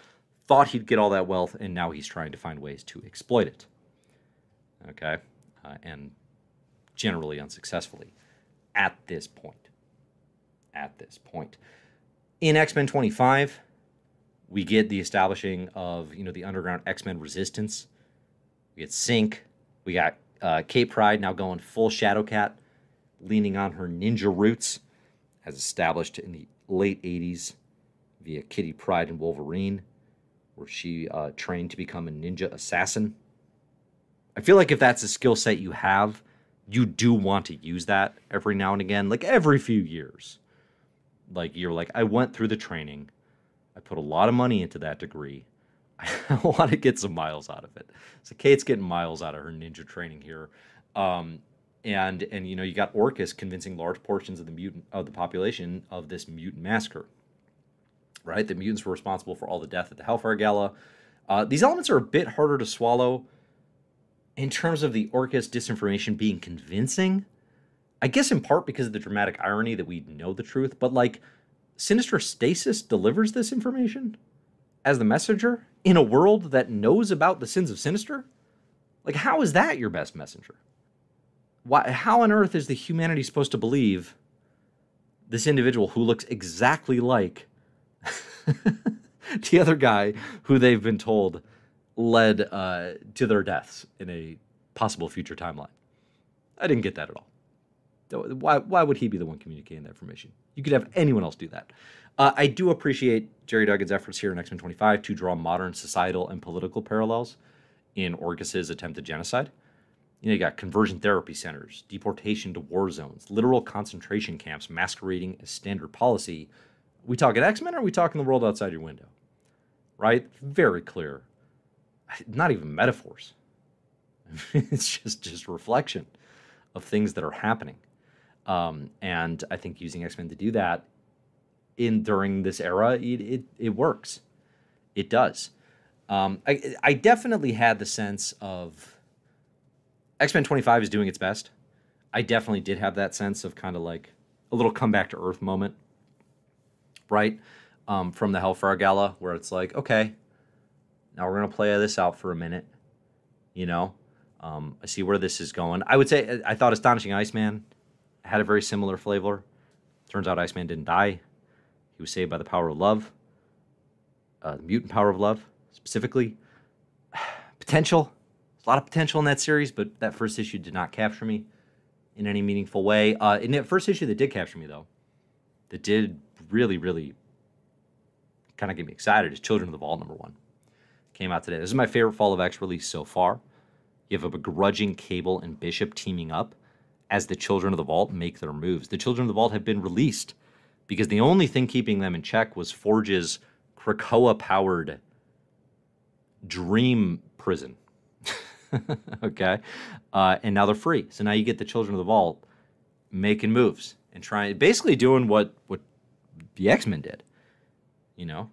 thought he'd get all that wealth, and now he's trying to find ways to exploit it. Okay? Uh, and generally unsuccessfully at this point. At this point. In X Men 25, we get the establishing of you know the underground X Men resistance. We get Synch. We got uh, Kate Pryde now going full Shadowcat, leaning on her ninja roots, as established in the late '80s via Kitty Pryde and Wolverine, where she uh, trained to become a ninja assassin. I feel like if that's a skill set you have, you do want to use that every now and again, like every few years. Like you're like, I went through the training. I put a lot of money into that degree. I want to get some miles out of it. So Kate's getting miles out of her ninja training here. Um, and and you know you got Orchis convincing large portions of the mutant of the population of this mutant massacre. Right, the mutants were responsible for all the death at the Hellfire Gala. Uh, these elements are a bit harder to swallow in terms of the Orchis disinformation being convincing. I guess in part because of the dramatic irony that we know the truth, but like Sinister Stasis delivers this information as the messenger in a world that knows about the sins of Sinister? Like, how is that your best messenger? Why, how on earth is the humanity supposed to believe this individual who looks exactly like the other guy who they've been told led uh, to their deaths in a possible future timeline? I didn't get that at all. Why, why would he be the one communicating that information? You could have anyone else do that. Uh, I do appreciate Gerry Duggan's efforts here in X Men 25 to draw modern societal and political parallels in Orchis's attempted genocide. You know, you got conversion therapy centers, deportation to war zones, literal concentration camps masquerading as standard policy. We talking X Men or are we talking the world outside your window? Right? Very clear. Not even metaphors. it's just just reflection of things that are happening. Um, and I think using X Men to do that in during this era, it it, it works. It does. Um, I I definitely had the sense of X Men Twenty Five is doing its best. I definitely did have that sense of kind of like a little comeback to Earth moment, right? Um, from the Hellfire Gala, where it's like, okay, now we're gonna play this out for a minute. You know, um, I see where this is going. I would say I thought Astonishing Iceman had a very similar flavor. Turns out Iceman didn't die. He was saved by the power of love, uh, the mutant power of love specifically. potential. There's a lot of potential in that series, but that first issue did not capture me in any meaningful way. Uh, in that first issue that did capture me, though, that did really, really kind of get me excited is Children of the Vault number one. Came out today. This is my favorite Fall of X release so far. You have a begrudging Cable and Bishop teaming up as the Children of the Vault make their moves. The Children of the Vault have been released because the only thing keeping them in check was Forge's Krakoa powered dream prison. okay? Uh, and now they're free. So now you get the Children of the Vault making moves and trying, basically doing what, what the X Men did. You know?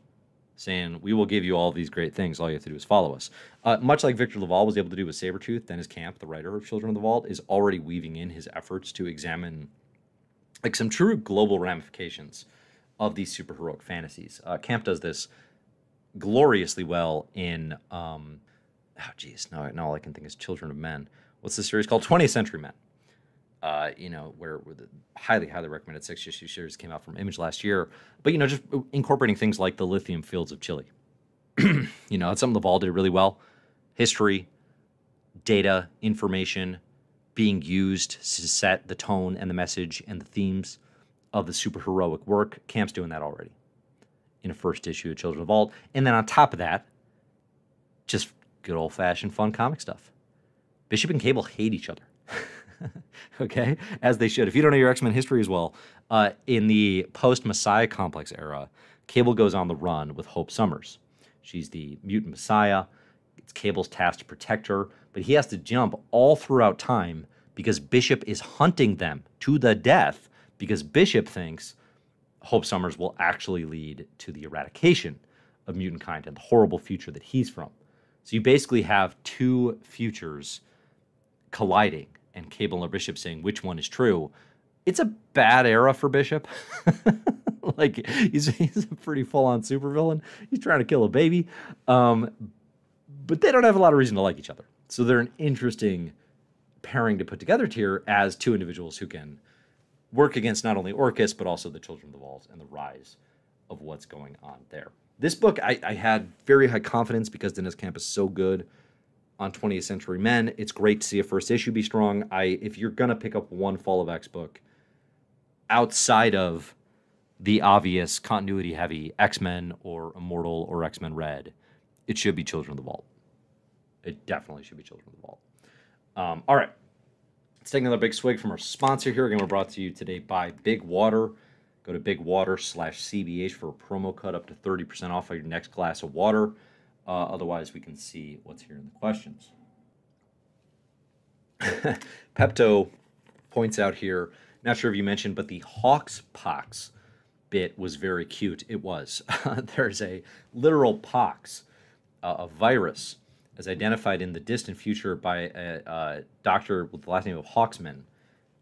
Saying, We will give you all these great things. All you have to do is follow us. Uh, much like Victor LaValle was able to do with Sabretooth, Deniz Camp, the writer of Children of the Vault, is already weaving in his efforts to examine like some true global ramifications of these superheroic fantasies. Uh, Camp does this gloriously well in, um, oh, geez, now, now all I can think is Children of Men. What's the series called? 20th Century Men. Uh, you know, where, where the highly, highly recommended six issue series came out from Image last year. But, you know, just incorporating things like the lithium fields of Chile. you know, it's something LaValle did really well. History, data, information being used to set the tone and the message and the themes of the superheroic work. Camp's doing that already in a first issue of Children of Vault. And then on top of that, just good old fashioned fun comic stuff. Bishop and Cable hate each other. okay, as they should. If you don't know your X Men history as well, uh, in the post Messiah complex era, Cable goes on the run with Hope Summers. She's the mutant Messiah. It's Cable's task to protect her, but he has to jump all throughout time because Bishop is hunting them to the death because Bishop thinks Hope Summers will actually lead to the eradication of mutant kind and the horrible future that he's from. So you basically have two futures colliding and Cable or Bishop saying which one is true. It's a bad era for Bishop. like he's, he's a pretty full-on supervillain. He's trying to kill a baby. Um, but they don't have a lot of reason to like each other. So they're an interesting pairing to put together here as two individuals who can work against not only Orchis, but also the Children of the Vault and the rise of what's going on there. This book, I, I had very high confidence because Deniz Camp is so good on 20th Century Men. It's great to see a first issue be strong. I if you're gonna pick up one Fall of X book outside of the obvious continuity heavy X Men or Immortal or X Men Red, it should be Children of the Vault. It definitely should be Children of the Vault. Um, all right, let's take another big swig from our sponsor here. Again, we're brought to you today by Big Water. Go to Big Water slash CBH for a promo cut up to 30% off of your next glass of water. Uh, otherwise, we can see what's here in the questions. Pepto points out here, not sure if you mentioned, but the Hawks pox bit was very cute. It was. There's a literal pox, uh, a virus, as identified in the distant future by a, a doctor with the last name of Hawksman,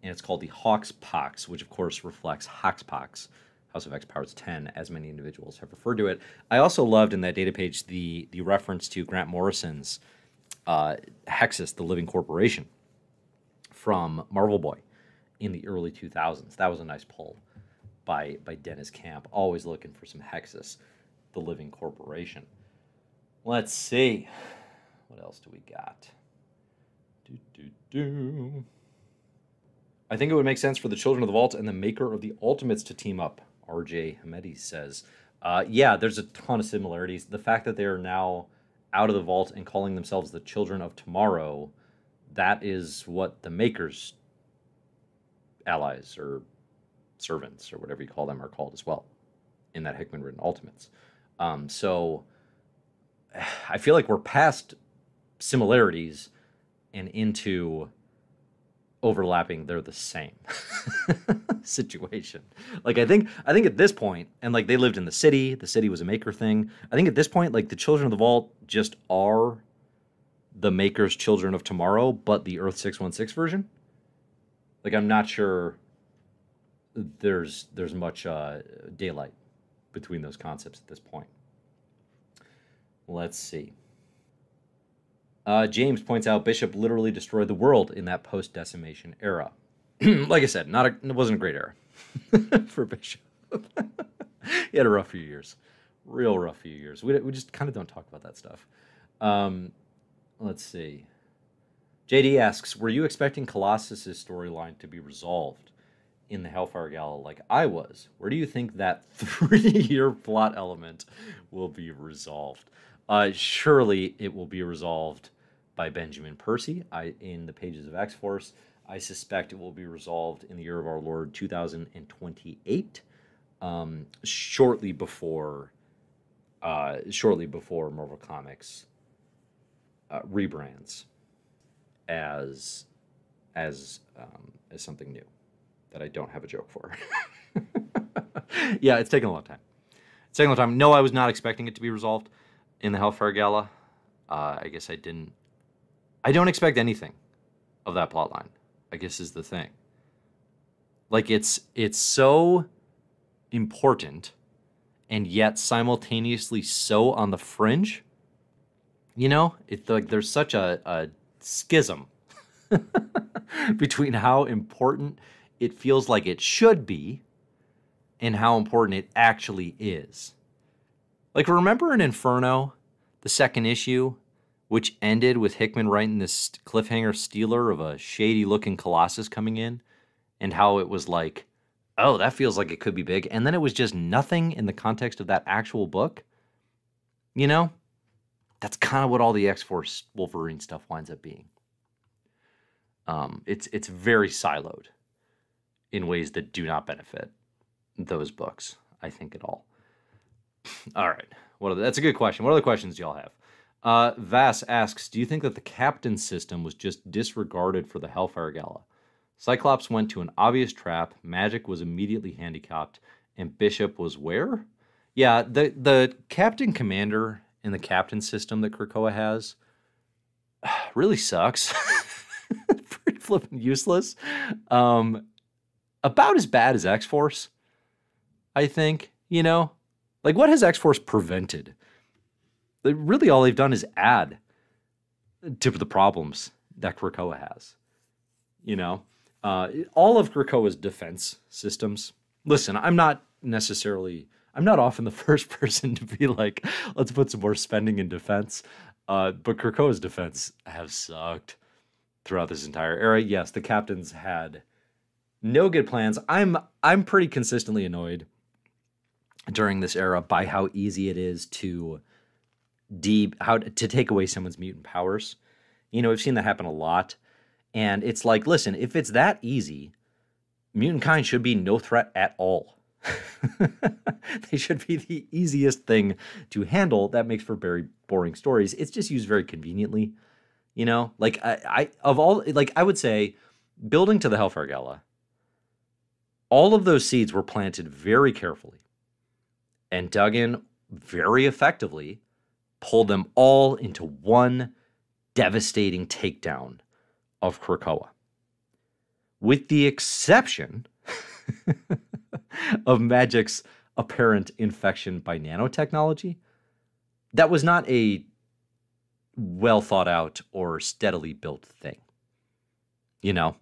and it's called the Hawks pox, which of course reflects Hoxpox. House of X Powers 10, as many individuals have referred to it. I also loved in that data page the, the reference to Grant Morrison's uh, Hexus, the Living Corporation, from Marvel Boy in the early 2000s. That was a nice pull by, by Deniz Camp, always looking for some Hexus, the Living Corporation. Let's see. What else do we got? Do, do, do. I think it would make sense for the Children of the Vault and the maker of the Ultimates to team up. RJ Hamedi says, uh, yeah, there's a ton of similarities. The fact that they are now out of the vault and calling themselves the Children of Tomorrow, that is what the makers' allies or servants or whatever you call them are called as well in that Hickman written Ultimates. Um, so I feel like we're past similarities and into overlapping they're the same situation. Like i think i think at this point and like they lived in the city the city was a maker thing. I think at this point like the children of the vault just are the maker's children of tomorrow but the earth 616 version. Like i'm not sure there's there's much uh, daylight between those concepts at this point. Let's see uh, James points out Bishop literally destroyed the world in that post decimation era. like I said, not a, it wasn't a great era for Bishop. he had a rough few years, real rough few years. We, we just kind of don't talk about that stuff. Um, let's see. JD asks, were you expecting Colossus's storyline to be resolved in the Hellfire Gala like I was? Where do you think that three-year plot element will be resolved? Uh, surely it will be resolved by Benjamin Percy I, in the pages of X Force. I suspect it will be resolved in the year of our Lord 2028, um, shortly before, uh, shortly before Marvel Comics uh, rebrands as as um, as something new that I don't have a joke for. yeah, it's taken a long time. It's taken a long time, no, I was not expecting it to be resolved in the Hellfire Gala. Uh, I guess I didn't. I don't expect anything of that plotline. I guess is the thing. Like it's it's so important and yet simultaneously so on the fringe. You know, it's like there's such a, a schism between how important it feels like it should be and how important it actually is. Like, remember in Inferno, the second issue, which ended with Hickman writing this cliffhanger stealer of a shady looking Colossus coming in, and how it was like, oh, that feels like it could be big. And then it was just nothing in the context of that actual book. You know, that's kind of what all the X Force Wolverine stuff winds up being. Um, it's it's very siloed in ways that do not benefit those books, I think, at all. all right. What the, that's a good question. What other questions do y'all have? Uh, Vass asks, do you think that the captain system was just disregarded for the Hellfire Gala? Cyclops went to an obvious trap, Magik was immediately handicapped, and Bishop was where? Yeah, the the captain commander in the captain system that Krakoa has really sucks. Pretty flippin' useless. Um, about as bad as X Force, I think. You know, like what has X Force prevented? Really, all they've done is add to the problems that Krakoa has. You know, uh, all of Krakoa's defense systems. Listen, I'm not necessarily I'm not often the first person to be like, let's put some more spending in defense. Uh, but Krakoa's defense has sucked throughout this entire era. Yes, the captains had no good plans. I'm I'm pretty consistently annoyed during this era by how easy it is to deep how to take away someone's mutant powers. You know, we've seen that happen a lot. And it's like, listen, if it's that easy, mutant kind should be no threat at all. they should be the easiest thing to handle. That makes for very boring stories. It's just used very conveniently. You know, like I, I of all like I would say, building to the Hellfire Gala, all of those seeds were planted very carefully, and dug in very effectively pulled them all into one devastating takedown of Krakoa, with the exception of Magik's apparent infection by nanotechnology. That was not a well thought out or steadily built thing. You know,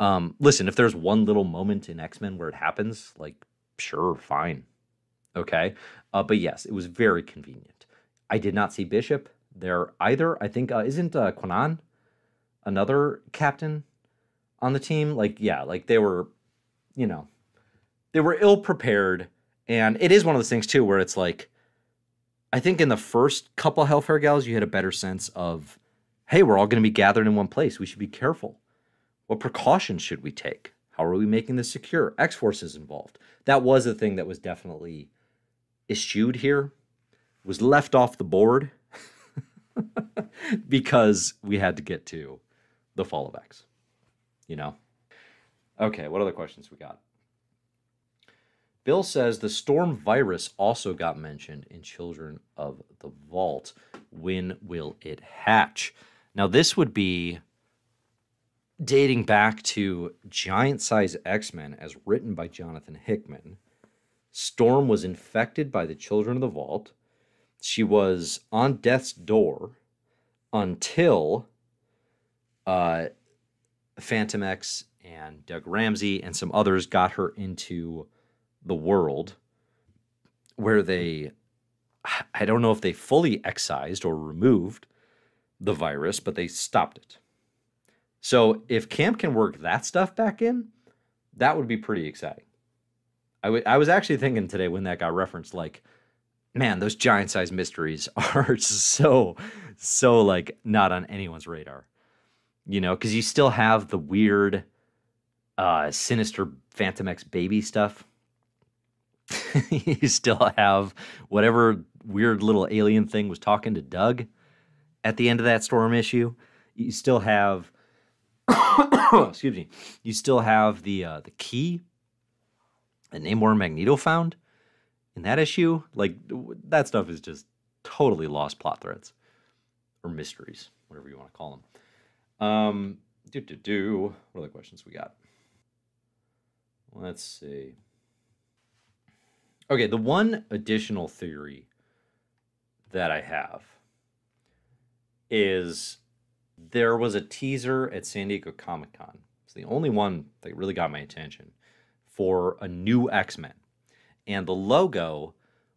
um, listen, if there's one little moment in X Men where it happens, like, sure, fine. Okay. Uh, but yes, it was very convenient. I did not see Bishop there either. I think, uh, isn't uh, Kwannon another captain on the team? Like, yeah, like they were, you know, they were ill prepared. And it is one of those things too where it's like, I think in the first couple Hellfire Gals, you had a better sense of, hey, we're all going to be gathered in one place. We should be careful. What precautions should we take? How are we making this secure? X Force is involved. That was a thing that was definitely eschewed here, was left off the board because we had to get to the fall of X. You know? Okay, what other questions we got? Bill says the storm virus also got mentioned in Children of the Vault. When will it hatch? Now, this would be dating back to Giant Size X Men as written by Jonathan Hickman. Storm was infected by the Children of the Vault. She was on death's door until uh, X and Doug Ramsey and some others got her into the world where they I don't know if they fully excised or removed the virus, but they stopped it. So if Camp can work that stuff back in, that would be pretty exciting. I, I was actually thinking today when that got referenced, like, man, those giant size mysteries are so, so like not on anyone's radar, you know, because you still have the weird, uh, sinister X baby stuff. You still have whatever weird little alien thing was talking to Doug at the end of that storm issue. You still have, excuse me, you still have the uh, the key that Namor Magneto found in that issue, like that stuff is just totally lost plot threads or mysteries, whatever you want to call them. Um, do do do. What other questions we got? Let's see. Okay, the one additional theory that I have is there was a teaser at San Diego Comic Con. It's the only one that really got my attention for a new X Men. And the logo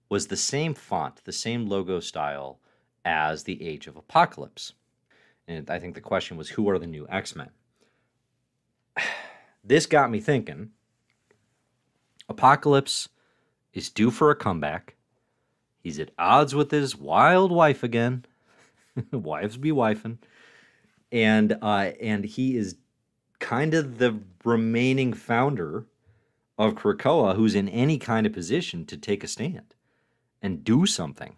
was the same font, the same logo style as the Age of Apocalypse. And I think the question was who are the new X Men? This got me thinking Apocalypse is due for a comeback. He's at odds with his wild wife again. Wives be wifing. And uh, and he is kind of the remaining founder of Krakoa who's in any kind of position to take a stand and do something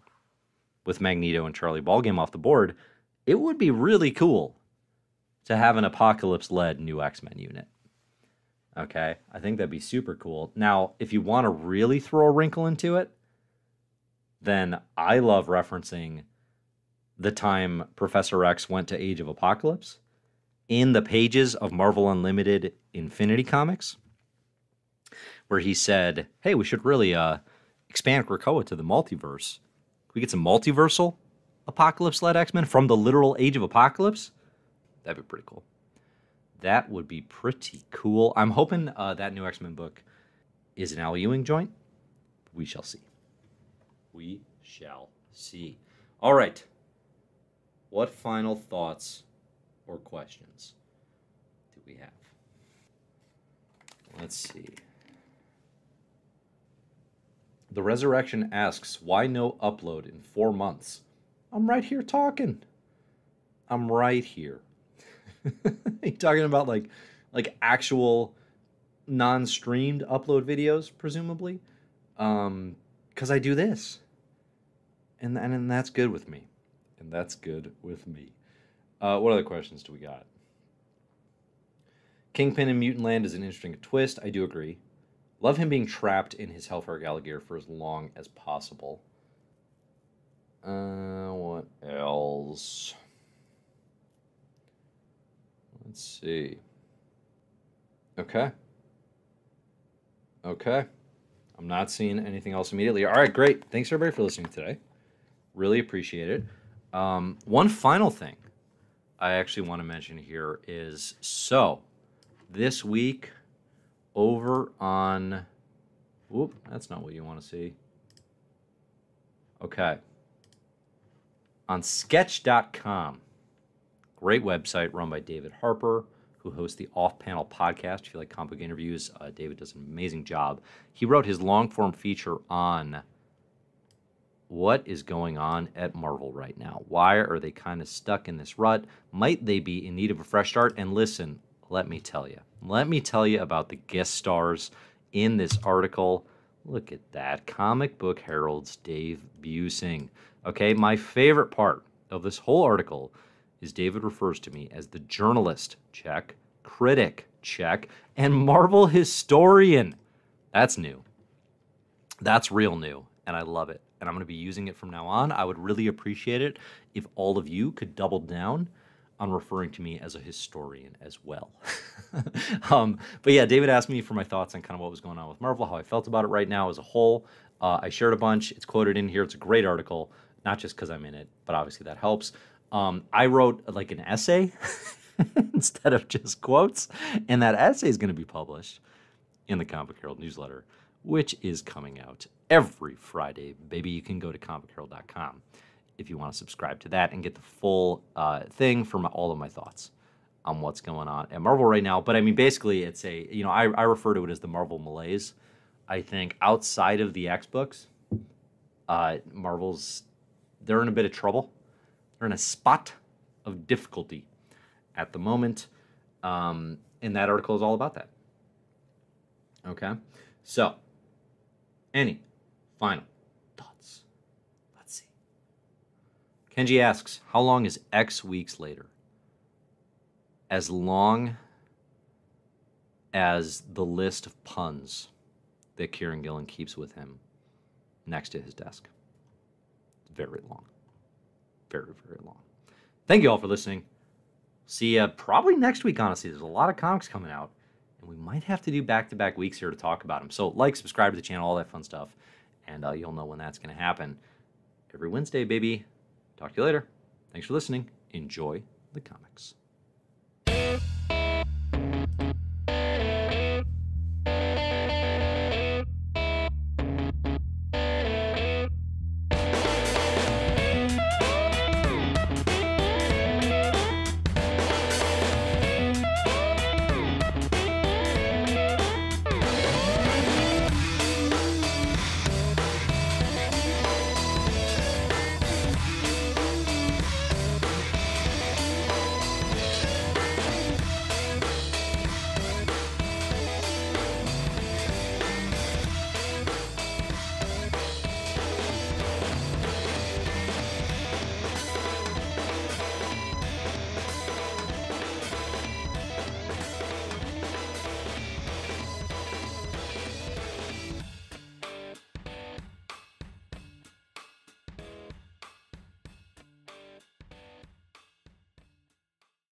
with Magneto and Charlie Ballgame off the board. It would be really cool to have an apocalypse led new X Men unit. Okay, I think that'd be super cool. Now, if you want to really throw a wrinkle into it, then I love referencing the time Professor X went to Age of Apocalypse in the pages of Marvel Unlimited Infinity Comics, where he said, "Hey, we should really uh, expand Krakoa to the multiverse. Can we get some multiversal apocalypse-led X-Men from the literal Age of Apocalypse? That'd be pretty cool." That would be pretty cool. I'm hoping uh, that new X Men book is an Al Ewing joint. We shall see. We shall see. All right. What final thoughts or questions do we have? Let's see. The Resurrection asks, why no upload in four months? I'm right here talking. I'm right here. you talking about like like actual non-streamed upload videos presumably? Um because i do this. And, and and that's good with me. And that's good with me. Uh what other questions do we got? Kingpin in mutant land is an interesting twist. I do agree love him being trapped in his hellfire alligator for as long as possible uh what else Let's see. Okay. Okay. I'm not seeing anything else immediately. All right, great. Thanks everybody for listening today. Really appreciate it. Um, one final thing I actually want to mention here is so this week over on whoop, that's not what you want to see. Okay. On sktchd.com Great website run by David Harper, who hosts the Off Panel podcast. If you like comic book interviews, uh, David does an amazing job. He wrote his long form feature on what is going on at Marvel right now. Why are they kind of stuck in this rut? Might they be in need of a fresh start? And listen, let me tell you. Let me tell you about the guest stars in this article. Look at that. Comic Book Herald's Dave Buesing. Okay, my favorite part of this whole article is David refers to me as the journalist, check, critic, check, and Marvel historian. That's new. That's real new, and I love it. And I'm going to be using it from now on. I would really appreciate it if all of you could double down on referring to me as a historian as well. um, but yeah, David asked me for my thoughts on kind of what was going on with Marvel, how I felt about it right now as a whole. Uh, I shared a bunch. It's quoted in here. It's a great article, not just because I'm in it, but obviously that helps. Um, I wrote like an essay instead of just quotes, and that essay is going to be published in the Comic Herald newsletter, which is coming out every Friday. Baby, you can go to comicherald.com if you want to subscribe to that and get the full uh, thing from all of my thoughts on what's going on at Marvel right now. But I mean, basically, it's a you know I, I refer to it as the Marvel malaise. I think outside of the X books, uh, Marvel's they're in a bit of trouble. They're in a spot of difficulty at the moment. Um, and that article is all about that. Okay. So, any final thoughts? Let's see. Kenji asks, How long is X weeks later? As long as the list of puns that Kieron Gillen keeps with him next to his desk. Very long. Very, very long. Thank you all for listening. See you probably next week, honestly. There's a lot of comics coming out, and we might have to do back to back weeks here to talk about them. So, like, subscribe to the channel, all that fun stuff, and uh, you'll know when that's going to happen. Every Wednesday, baby. Talk to you later. Thanks for listening. Enjoy the comics.